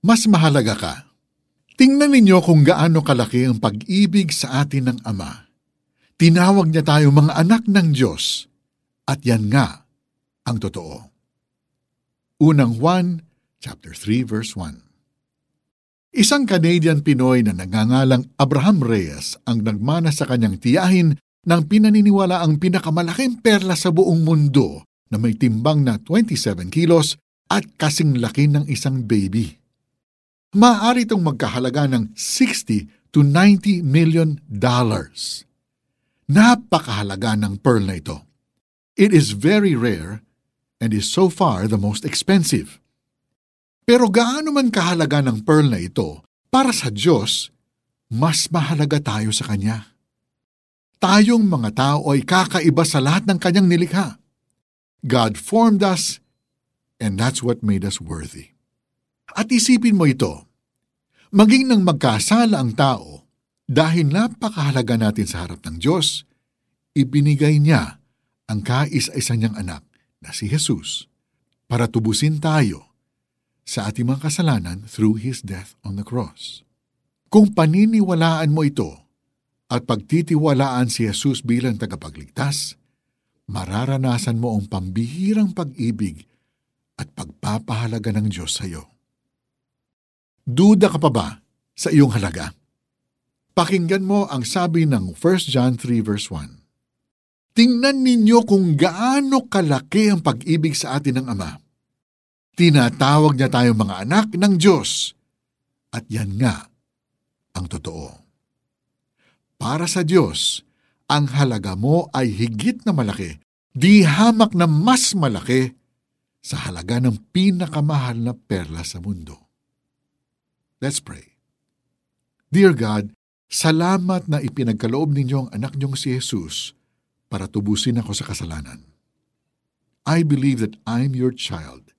mas mahalaga ka. Tingnan ninyo kung gaano kalaki ang pag-ibig sa atin ng Ama. Tinawag niya tayo mga anak ng Diyos, at yan nga ang totoo. Unang Juan, chapter 3, verse 1. Isang Canadian Pinoy na nagngangalang Abraham Reyes ang nagmana sa kanyang tiyahin ng pinaniniwala ang pinakamalaking perla sa buong mundo na may timbang na 27 kilos at kasing laki ng isang baby maaari itong magkahalaga ng 60 to 90 million dollars. Napakahalaga ng pearl na ito. It is very rare and is so far the most expensive. Pero gaano man kahalaga ng pearl na ito, para sa Diyos, mas mahalaga tayo sa Kanya. Tayong mga tao ay kakaiba sa lahat ng Kanyang nilikha. God formed us, and that's what made us worthy. At isipin mo ito, maging nang magkasala ang tao, dahil napakahalaga natin sa harap ng Diyos, ibinigay niya ang kaisa-isa niyang anak na si Jesus para tubusin tayo sa ating mga kasalanan through His death on the cross. Kung paniniwalaan mo ito at pagtitiwalaan si Jesus bilang tagapagligtas, mararanasan mo ang pambihirang pag-ibig at pagpapahalaga ng Diyos sa iyo. Duda ka pa ba sa iyong halaga? Pakinggan mo ang sabi ng 1 John 3 verse 1. Tingnan ninyo kung gaano kalaki ang pag-ibig sa atin ng Ama. Tinatawag niya tayong mga anak ng Diyos. At yan nga ang totoo. Para sa Diyos, ang halaga mo ay higit na malaki, di hamak na mas malaki sa halaga ng pinakamahal na perla sa mundo. Let's pray. Dear God, salamat na ipinagkaloob ninyo ang anak niyong si Jesus para tubusin ako sa kasalanan. I believe that I'm your child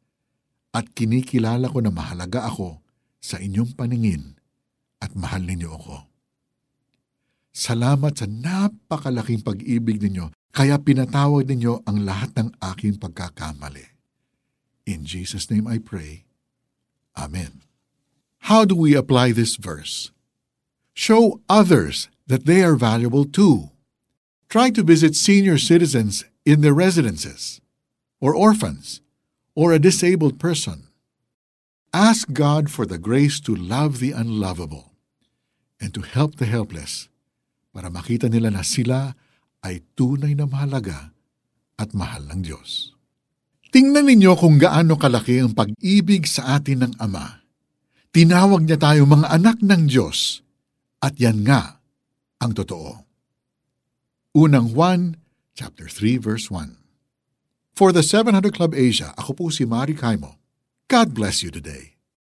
at kinikilala ko na mahalaga ako sa inyong paningin at mahal ninyo ako. Salamat sa napakalaking pag-ibig ninyo kaya pinatawag ninyo ang lahat ng aking pagkakamali. In Jesus' name I pray. Amen. How do we apply this verse? Show others that they are valuable too. Try to visit senior citizens in their residences, or orphans, or a disabled person. Ask God for the grace to love the unlovable and to help the helpless para makita nila na sila ay tunay na mahalaga at mahal ng Diyos. Tingnan ninyo kung gaano kalaki ang pag-ibig sa atin ng Ama Tinawag niya tayo mga anak ng Diyos at yan nga ang totoo. Unang Juan, chapter 3, verse 1. For the 700 Club Asia, ako po si Mari Kaimo. God bless you today.